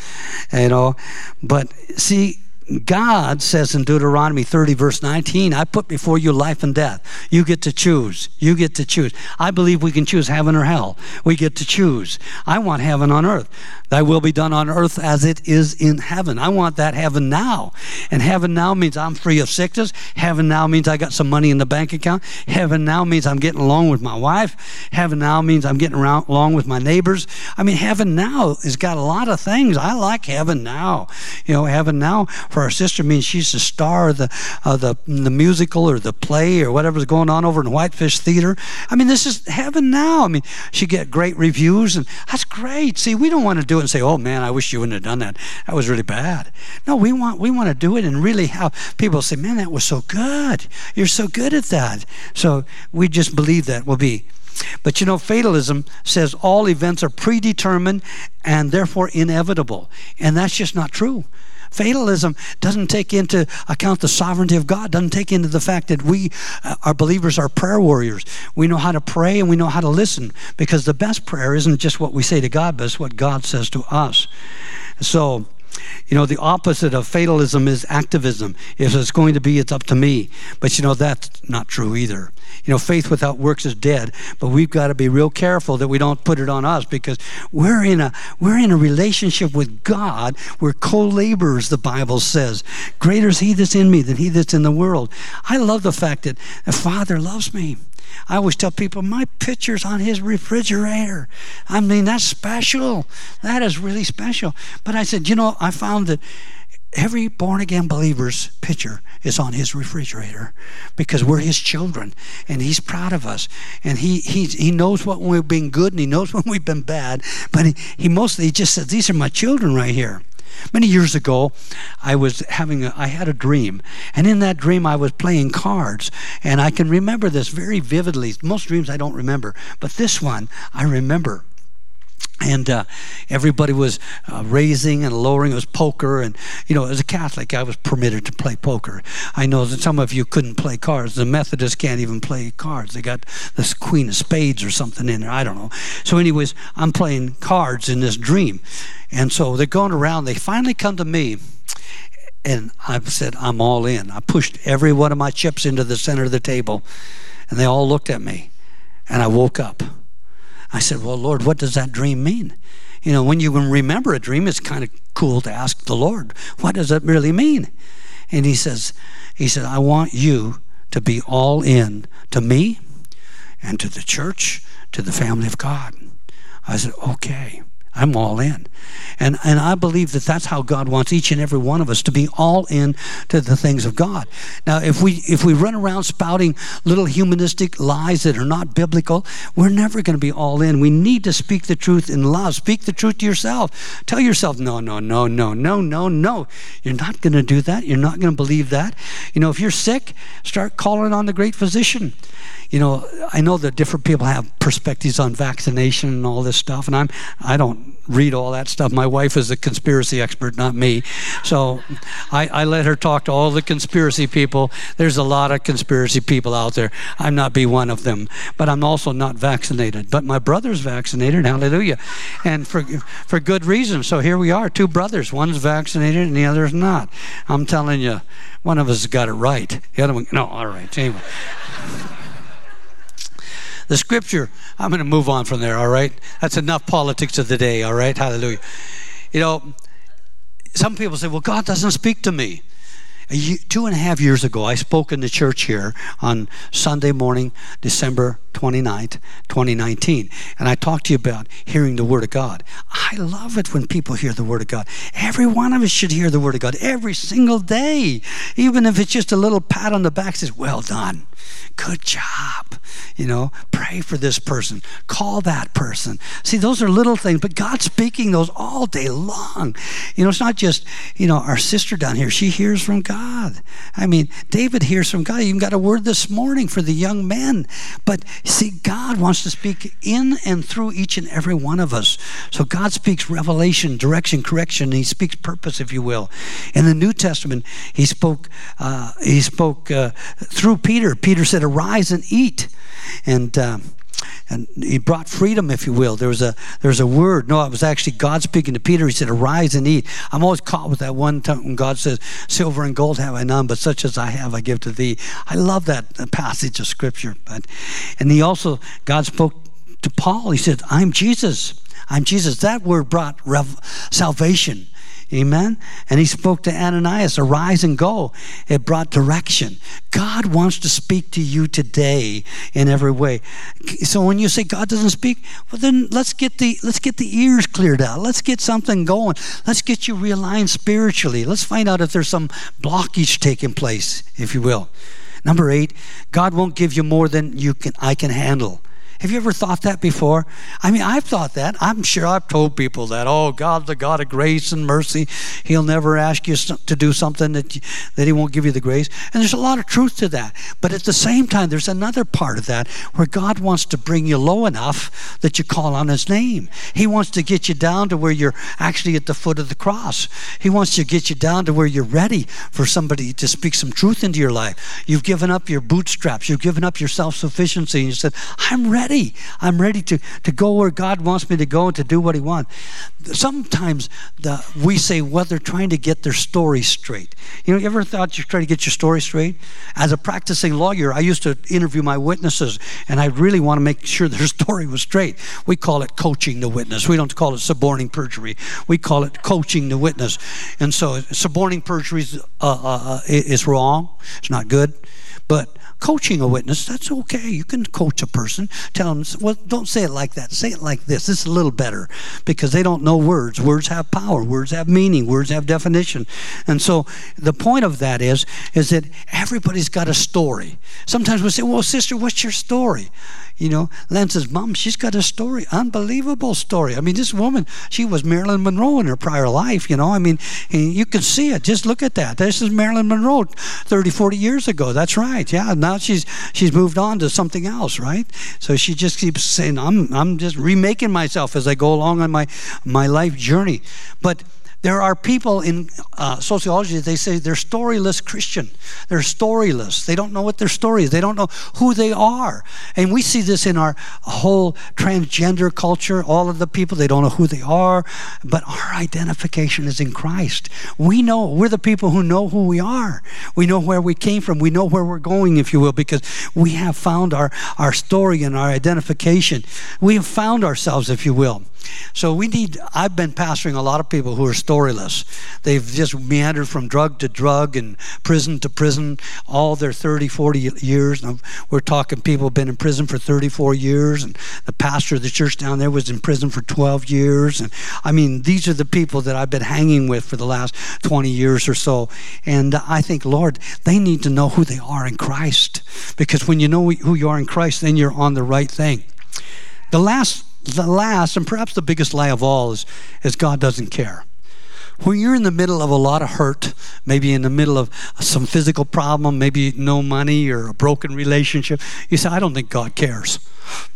You know, but see, God says in Deuteronomy 30, verse 19, I put before you life and death. You get to choose. You get to choose. I believe we can choose heaven or hell. We get to choose. I want heaven on earth. Thy will be done on earth as it is in heaven. I want that heaven now. And heaven now means I'm free of sickness. Heaven now means I got some money in the bank account. Heaven now means I'm getting along with my wife. Heaven now means I'm getting around, along with my neighbors. I mean, heaven now has got a lot of things. I like heaven now. You know, heaven now for our sister means she's the star of the, the, the musical or the play or whatever's going on over in Whitefish Theater. I mean, this is heaven now. I mean, she get great reviews, and that's great. See, we don't want to do it and say, "Oh man, I wish you wouldn't have done that. That was really bad." No, we want we want to do it and really have people say, "Man, that was so good. You're so good at that." So we just believe that will be. But you know, fatalism says all events are predetermined and therefore inevitable. And that's just not true. Fatalism doesn't take into account the sovereignty of God, doesn't take into the fact that we, uh, our believers, are prayer warriors. We know how to pray and we know how to listen because the best prayer isn't just what we say to God, but it's what God says to us. So, you know, the opposite of fatalism is activism. If it's going to be, it's up to me. But you know, that's not true either. You know, faith without works is dead. But we've got to be real careful that we don't put it on us because we're in a we're in a relationship with God. We're co-laborers, the Bible says. Greater is he that's in me than he that's in the world. I love the fact that the Father loves me. I always tell people my picture's on his refrigerator. I mean, that's special. That is really special. But I said, you know, I found that every born again believer's picture is on his refrigerator because we're his children and he's proud of us and he he, he knows what we've been good and he knows when we've been bad but he, he mostly just says these are my children right here Many years ago, I was having a, I had a dream, and in that dream I was playing cards, and I can remember this very vividly. Most dreams I don't remember, but this one I remember and uh, everybody was uh, raising and lowering. It was poker, and you know, as a Catholic, I was permitted to play poker. I know that some of you couldn't play cards. The Methodists can't even play cards. They got this Queen of Spades or something in there. I don't know. So, anyways, I'm playing cards in this dream, and so they're going around. They finally come to me. And I said, I'm all in. I pushed every one of my chips into the center of the table, and they all looked at me. And I woke up. I said, Well, Lord, what does that dream mean? You know, when you remember a dream, it's kind of cool to ask the Lord, What does that really mean? And he says, He said, I want you to be all in to me and to the church, to the family of God. I said, Okay. I'm all in. And, and I believe that that's how God wants each and every one of us to be all in to the things of God. Now, if we, if we run around spouting little humanistic lies that are not biblical, we're never going to be all in. We need to speak the truth in love. Speak the truth to yourself. Tell yourself, no, no, no, no, no, no, no. You're not going to do that. You're not going to believe that. You know, if you're sick, start calling on the great physician you know, I know that different people have perspectives on vaccination and all this stuff, and I'm I don't read all that stuff. My wife is a conspiracy expert, not me, so I, I let her talk to all the conspiracy people. There's a lot of conspiracy people out there. I'm not be one of them, but I'm also not vaccinated. But my brother's vaccinated. Hallelujah, and for for good reason. So here we are, two brothers. One's vaccinated and the other's not. I'm telling you, one of us got it right. The other one, no. All right. Anyway. The scripture, I'm going to move on from there, all right? That's enough politics of the day, all right? Hallelujah. You know, some people say, well, God doesn't speak to me. Two and a half years ago, I spoke in the church here on Sunday morning, December 29th, 2019. And I talked to you about hearing the Word of God. I love it when people hear the Word of God. Every one of us should hear the Word of God every single day. Even if it's just a little pat on the back says, Well done. Good job. You know, pray for this person. Call that person. See, those are little things, but God's speaking those all day long. You know, it's not just, you know, our sister down here. She hears from God. I mean, David hears from God. He even got a word this morning for the young men. But See, God wants to speak in and through each and every one of us. So God speaks revelation, direction, correction. He speaks purpose, if you will. In the New Testament, He spoke. Uh, he spoke uh, through Peter. Peter said, "Arise and eat," and. Uh, and he brought freedom, if you will. There was a there was a word. No, it was actually God speaking to Peter. He said, "Arise and eat." I'm always caught with that one time when God says, "Silver and gold have I none, but such as I have, I give to thee." I love that passage of scripture. But and he also God spoke to Paul. He said, "I'm Jesus." I'm Jesus. That word brought rev- salvation. Amen. And he spoke to Ananias, arise and go. It brought direction. God wants to speak to you today in every way. So when you say God doesn't speak, well then let's get the let's get the ears cleared out. Let's get something going. Let's get you realigned spiritually. Let's find out if there's some blockage taking place, if you will. Number eight, God won't give you more than you can I can handle. Have you ever thought that before? I mean, I've thought that. I'm sure I've told people that. Oh, God's the God of grace and mercy. He'll never ask you to do something that, that He won't give you the grace. And there's a lot of truth to that. But at the same time, there's another part of that where God wants to bring you low enough that you call on His name. He wants to get you down to where you're actually at the foot of the cross. He wants to get you down to where you're ready for somebody to speak some truth into your life. You've given up your bootstraps, you've given up your self sufficiency, and you said, I'm ready ready. I'm ready to, to go where God wants me to go and to do what He wants. Sometimes the, we say, well, they're trying to get their story straight. You know, you ever thought you're trying to get your story straight? As a practicing lawyer, I used to interview my witnesses, and I really want to make sure their story was straight. We call it coaching the witness. We don't call it suborning perjury. We call it coaching the witness. And so, suborning perjury is, uh, uh, uh is wrong. It's not good. But coaching a witness, that's okay. You can coach a person. Tell them, well, don't say it like that. Say it like this. This is a little better because they don't know words. Words have power. Words have meaning. Words have definition. And so the point of that is, is that everybody's got a story. Sometimes we say, well, sister, what's your story? You know, Len says, Mom, she's got a story, unbelievable story. I mean, this woman, she was Marilyn Monroe in her prior life, you know. I mean, you can see it. Just look at that. This is Marilyn Monroe 30, 40 years ago. That's right. Yeah, she's she's moved on to something else, right? So she just keeps saying, I'm, I'm just remaking myself as I go along on my, my life journey. But there are people in uh, sociology, they say they're storyless Christian. They're storyless. They don't know what their story is, they don't know who they are. And we see this in our whole transgender culture. All of the people, they don't know who they are, but our identification is in Christ. We know, we're the people who know who we are. We know where we came from. We know where we're going, if you will, because we have found our, our story and our identification. We have found ourselves, if you will. So we need, I've been pastoring a lot of people who are storyless. They've just meandered from drug to drug and prison to prison all their 30, 40 years. We're talking people have been in prison for 34 years, and the pastor of the church down there was in prison for 12 years. And I mean, these are the people that I've been hanging with for the last 20 years or so. And I think, Lord, they need to know who they are in Christ. Because when you know who you are in Christ, then you're on the right thing. The last the last and perhaps the biggest lie of all is, is God doesn't care. When you're in the middle of a lot of hurt, maybe in the middle of some physical problem, maybe no money or a broken relationship, you say, I don't think God cares.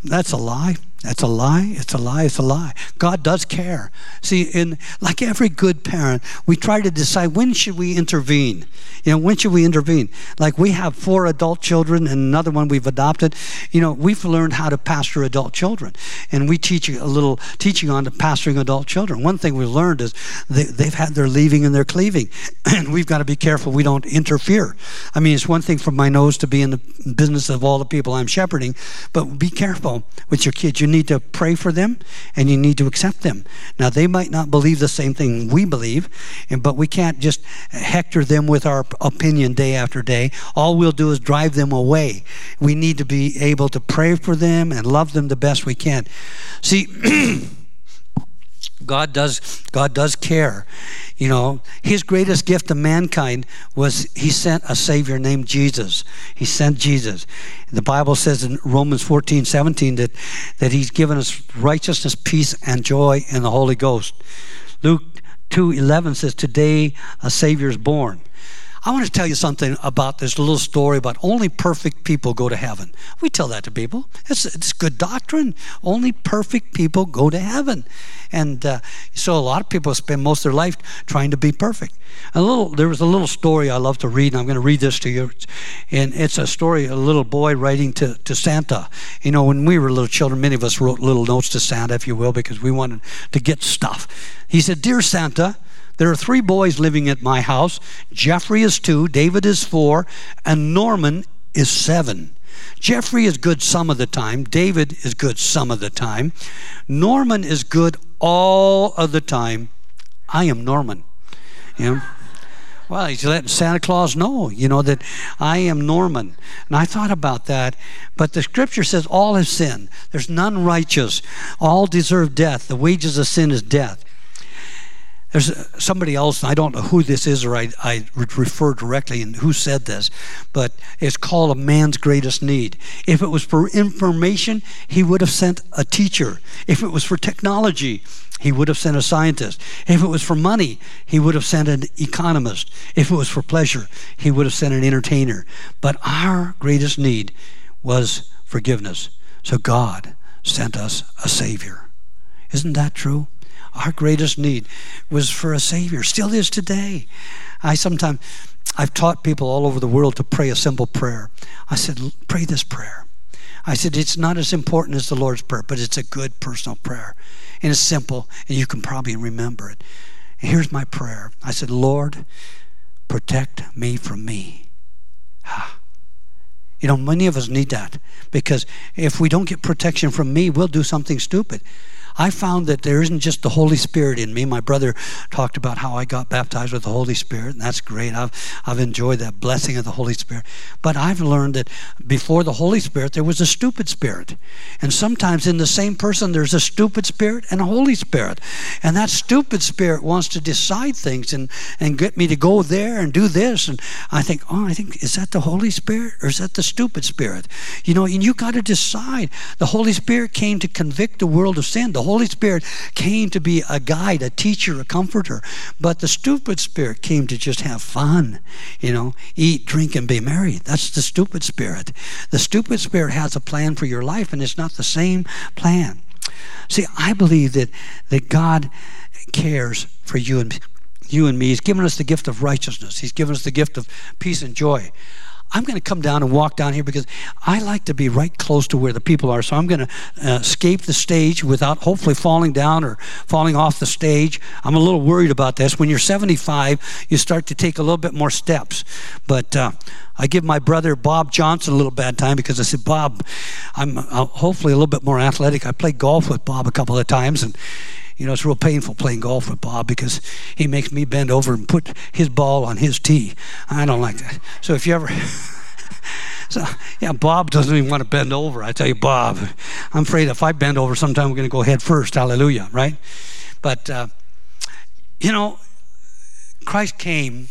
That's a lie. That's a lie. It's a lie. It's a lie. God does care. See, in like every good parent, we try to decide when should we intervene. You know, when should we intervene? Like we have four adult children and another one we've adopted. You know, we've learned how to pastor adult children, and we teach a little teaching on pastoring adult children. One thing we've learned is they, they've had their leaving and their cleaving, and we've got to be careful we don't interfere. I mean, it's one thing for my nose to be in the business of all the people I'm shepherding, but be careful with your kids. You need to pray for them and you need to accept them. Now, they might not believe the same thing we believe, but we can't just hector them with our opinion day after day. All we'll do is drive them away. We need to be able to pray for them and love them the best we can. See, God does God does care. You know, his greatest gift to mankind was he sent a savior named Jesus. He sent Jesus. The Bible says in Romans 14, 17 that, that he's given us righteousness, peace, and joy in the Holy Ghost. Luke 2, 11 says, Today a savior is born. I want to tell you something about this little story about only perfect people go to heaven. We tell that to people. It's, it's good doctrine. Only perfect people go to heaven. And uh, so a lot of people spend most of their life trying to be perfect. A little, there was a little story I love to read, and I'm going to read this to you. And it's a story a little boy writing to, to Santa. You know, when we were little children, many of us wrote little notes to Santa, if you will, because we wanted to get stuff. He said, Dear Santa, there are three boys living at my house. Jeffrey is two, David is four, and Norman is seven. Jeffrey is good some of the time. David is good some of the time. Norman is good all of the time. I am Norman. You know? Well, he's letting Santa Claus know, you know, that I am Norman. And I thought about that. But the scripture says all have sinned. There's none righteous. All deserve death. The wages of sin is death. There's somebody else, I don't know who this is, or I, I refer directly and who said this, but it's called a man's greatest need. If it was for information, he would have sent a teacher. If it was for technology, he would have sent a scientist. If it was for money, he would have sent an economist. If it was for pleasure, he would have sent an entertainer. But our greatest need was forgiveness. So God sent us a Savior. Isn't that true? Our greatest need was for a Savior, still is today. I sometimes, I've taught people all over the world to pray a simple prayer. I said, pray this prayer. I said, it's not as important as the Lord's Prayer, but it's a good personal prayer. And it's simple, and you can probably remember it. And here's my prayer I said, Lord, protect me from me. Ah. You know, many of us need that because if we don't get protection from me, we'll do something stupid. I found that there isn't just the Holy Spirit in me. My brother talked about how I got baptized with the Holy Spirit, and that's great. I've, I've enjoyed that blessing of the Holy Spirit. But I've learned that before the Holy Spirit, there was a stupid spirit. And sometimes in the same person, there's a stupid spirit and a Holy Spirit. And that stupid spirit wants to decide things and, and get me to go there and do this. And I think, oh, I think, is that the Holy Spirit or is that the stupid spirit? You know, and you got to decide. The Holy Spirit came to convict the world of sin. The Holy Spirit came to be a guide, a teacher, a comforter. But the stupid spirit came to just have fun, you know, eat, drink, and be merry. That's the stupid spirit. The stupid spirit has a plan for your life, and it's not the same plan. See, I believe that, that God cares for you and you and me. He's given us the gift of righteousness. He's given us the gift of peace and joy. I'm going to come down and walk down here because I like to be right close to where the people are. So I'm going to uh, escape the stage without hopefully falling down or falling off the stage. I'm a little worried about this. When you're 75, you start to take a little bit more steps. But uh, I give my brother Bob Johnson a little bad time because I said, Bob, I'm uh, hopefully a little bit more athletic. I played golf with Bob a couple of times and you know, it's real painful playing golf with Bob because he makes me bend over and put his ball on his tee. I don't like that. So if you ever. So, yeah, Bob doesn't even want to bend over. I tell you, Bob, I'm afraid if I bend over sometime, we're going to go head first. Hallelujah, right? But, uh, you know, Christ came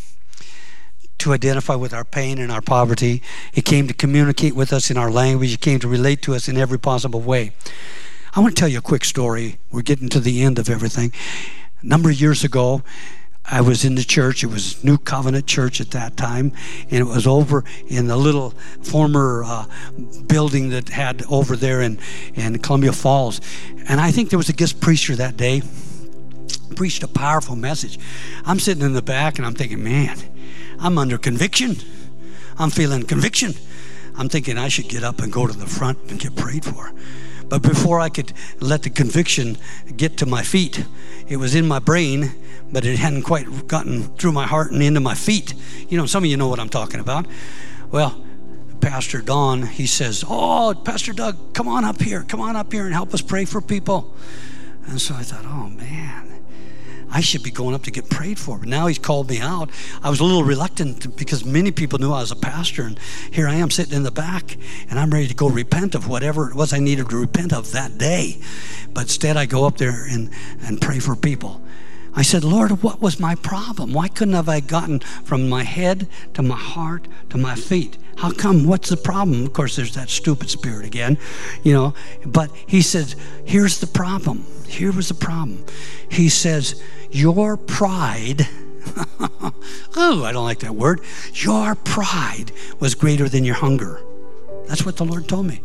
to identify with our pain and our poverty. He came to communicate with us in our language. He came to relate to us in every possible way. I want to tell you a quick story. We're getting to the end of everything. A number of years ago, I was in the church. It was New Covenant Church at that time, and it was over in the little former uh, building that had over there in, in Columbia Falls. And I think there was a guest preacher that day, preached a powerful message. I'm sitting in the back and I'm thinking, man, I'm under conviction. I'm feeling conviction. I'm thinking I should get up and go to the front and get prayed for. But before I could let the conviction get to my feet, it was in my brain, but it hadn't quite gotten through my heart and into my feet. You know, some of you know what I'm talking about. Well, Pastor Don, he says, Oh, Pastor Doug, come on up here. Come on up here and help us pray for people. And so I thought, Oh, man. I should be going up to get prayed for. But now he's called me out. I was a little reluctant because many people knew I was a pastor. And here I am sitting in the back and I'm ready to go repent of whatever it was I needed to repent of that day. But instead, I go up there and, and pray for people. I said, Lord, what was my problem? Why couldn't have I gotten from my head to my heart to my feet? How come? What's the problem? Of course, there's that stupid spirit again, you know. But he says, here's the problem. Here was the problem. He says, your pride. oh, I don't like that word. Your pride was greater than your hunger. That's what the Lord told me.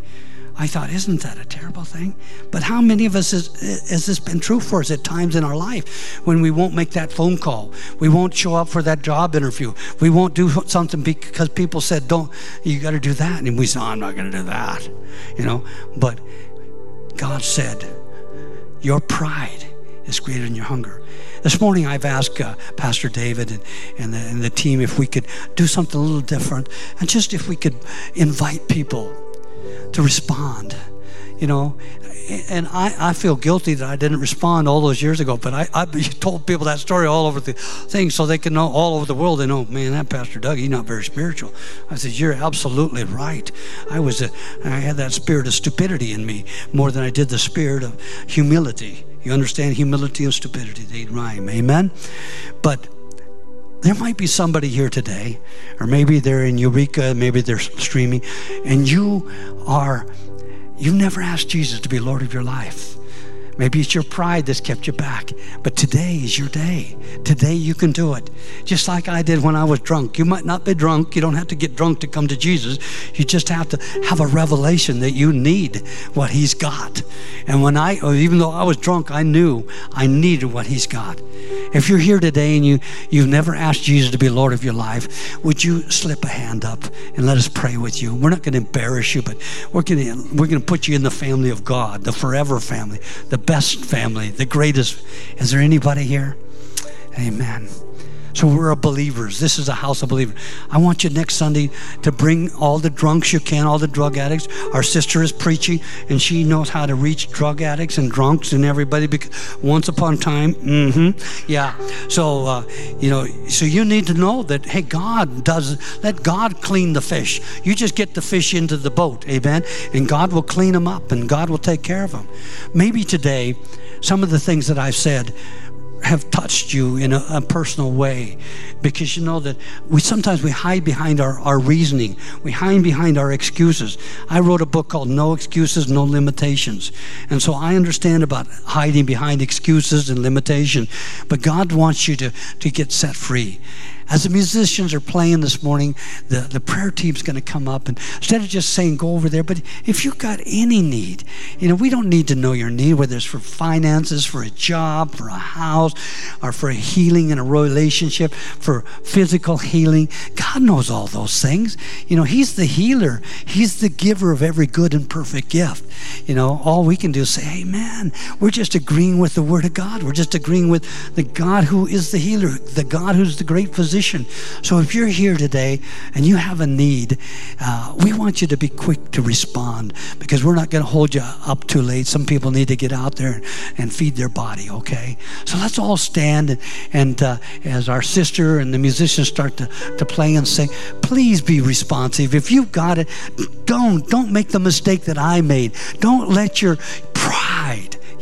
I thought, isn't that a terrible thing? But how many of us has, has this been true for us at times in our life when we won't make that phone call? We won't show up for that job interview. We won't do something because people said, don't, you got to do that. And we oh, I'm not going to do that. You know, but God said, your pride is greater than your hunger. This morning, I've asked uh, Pastor David and, and the, and the team if we could do something a little different and just if we could invite people to respond. You know, and I, I feel guilty that I didn't respond all those years ago, but I, I told people that story all over the thing so they can know all over the world. They know, man, that Pastor Doug, he's not very spiritual. I said, you're absolutely right. I was, a, I had that spirit of stupidity in me more than I did the spirit of humility. You understand humility and stupidity, they rhyme. Amen? But there might be somebody here today, or maybe they're in Eureka, maybe they're streaming, and you are, you've never asked Jesus to be Lord of your life. Maybe it's your pride that's kept you back. But today is your day. Today you can do it. Just like I did when I was drunk. You might not be drunk. You don't have to get drunk to come to Jesus. You just have to have a revelation that you need what He's got. And when I, even though I was drunk, I knew I needed what He's got. If you're here today and you, you've never asked Jesus to be Lord of your life, would you slip a hand up and let us pray with you? We're not going to embarrass you, but we're going we're going to put you in the family of God, the forever family, the best family, the greatest. Is there anybody here? Amen. So we're a believers. This is a house of believers. I want you next Sunday to bring all the drunks you can, all the drug addicts. Our sister is preaching, and she knows how to reach drug addicts and drunks and everybody. Because once upon a time, mm-hmm, yeah. So uh, you know, so you need to know that hey, God does. Let God clean the fish. You just get the fish into the boat, amen, and God will clean them up, and God will take care of them. Maybe today, some of the things that I've said have touched you in a, a, personal way. Because you know that we sometimes we hide behind our, our reasoning. We hide behind our excuses. I wrote a book called no excuses no limitations. And so i understand about hiding behind excuses and limitation. But god wants you to, to get set free as the musicians are playing this morning, the, the prayer team's going to come up and instead of just saying go over there, but if you've got any need, you know, we don't need to know your need, whether it's for finances, for a job, for a house, or for healing in a relationship, for physical healing. God knows all those things. You know, He's the healer, He's the giver of every good and perfect gift. You know, all we can do is say, hey, we're just agreeing with the Word of God. We're just agreeing with the God who is the healer, the God who's the great physician position. So if you're here today and you have a need, uh, we want you to be quick to respond because we're not going to hold you up too late. Some people need to get out there and feed their body, okay? So let's all stand and, and uh, as our sister and the musicians start to, to play and sing, please be responsive. If you've got it, don't. Don't make the mistake that I made. Don't let your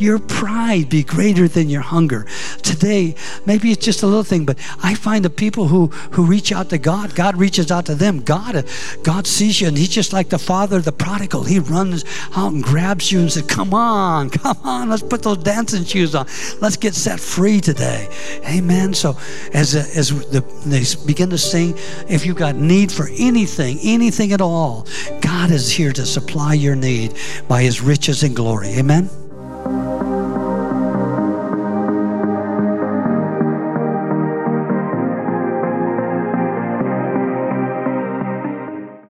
your pride be greater than your hunger. Today, maybe it's just a little thing, but I find the people who, who reach out to God, God reaches out to them. God, God sees you, and He's just like the father, of the prodigal. He runs out and grabs you and says, Come on, come on, let's put those dancing shoes on. Let's get set free today. Amen. So as, as the, they begin to sing, if you've got need for anything, anything at all, God is here to supply your need by His riches and glory. Amen.